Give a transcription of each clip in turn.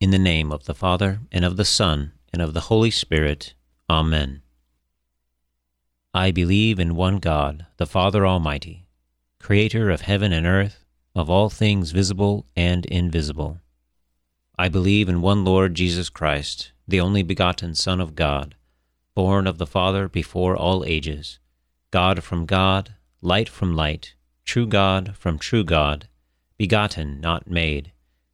In the name of the Father, and of the Son, and of the Holy Spirit. Amen. I believe in one God, the Father Almighty, creator of heaven and earth, of all things visible and invisible. I believe in one Lord Jesus Christ, the only begotten Son of God, born of the Father before all ages, God from God, light from light, true God from true God, begotten, not made,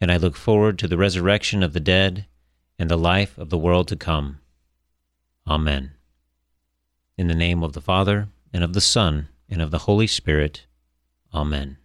and I look forward to the resurrection of the dead and the life of the world to come. Amen. In the name of the Father, and of the Son, and of the Holy Spirit. Amen.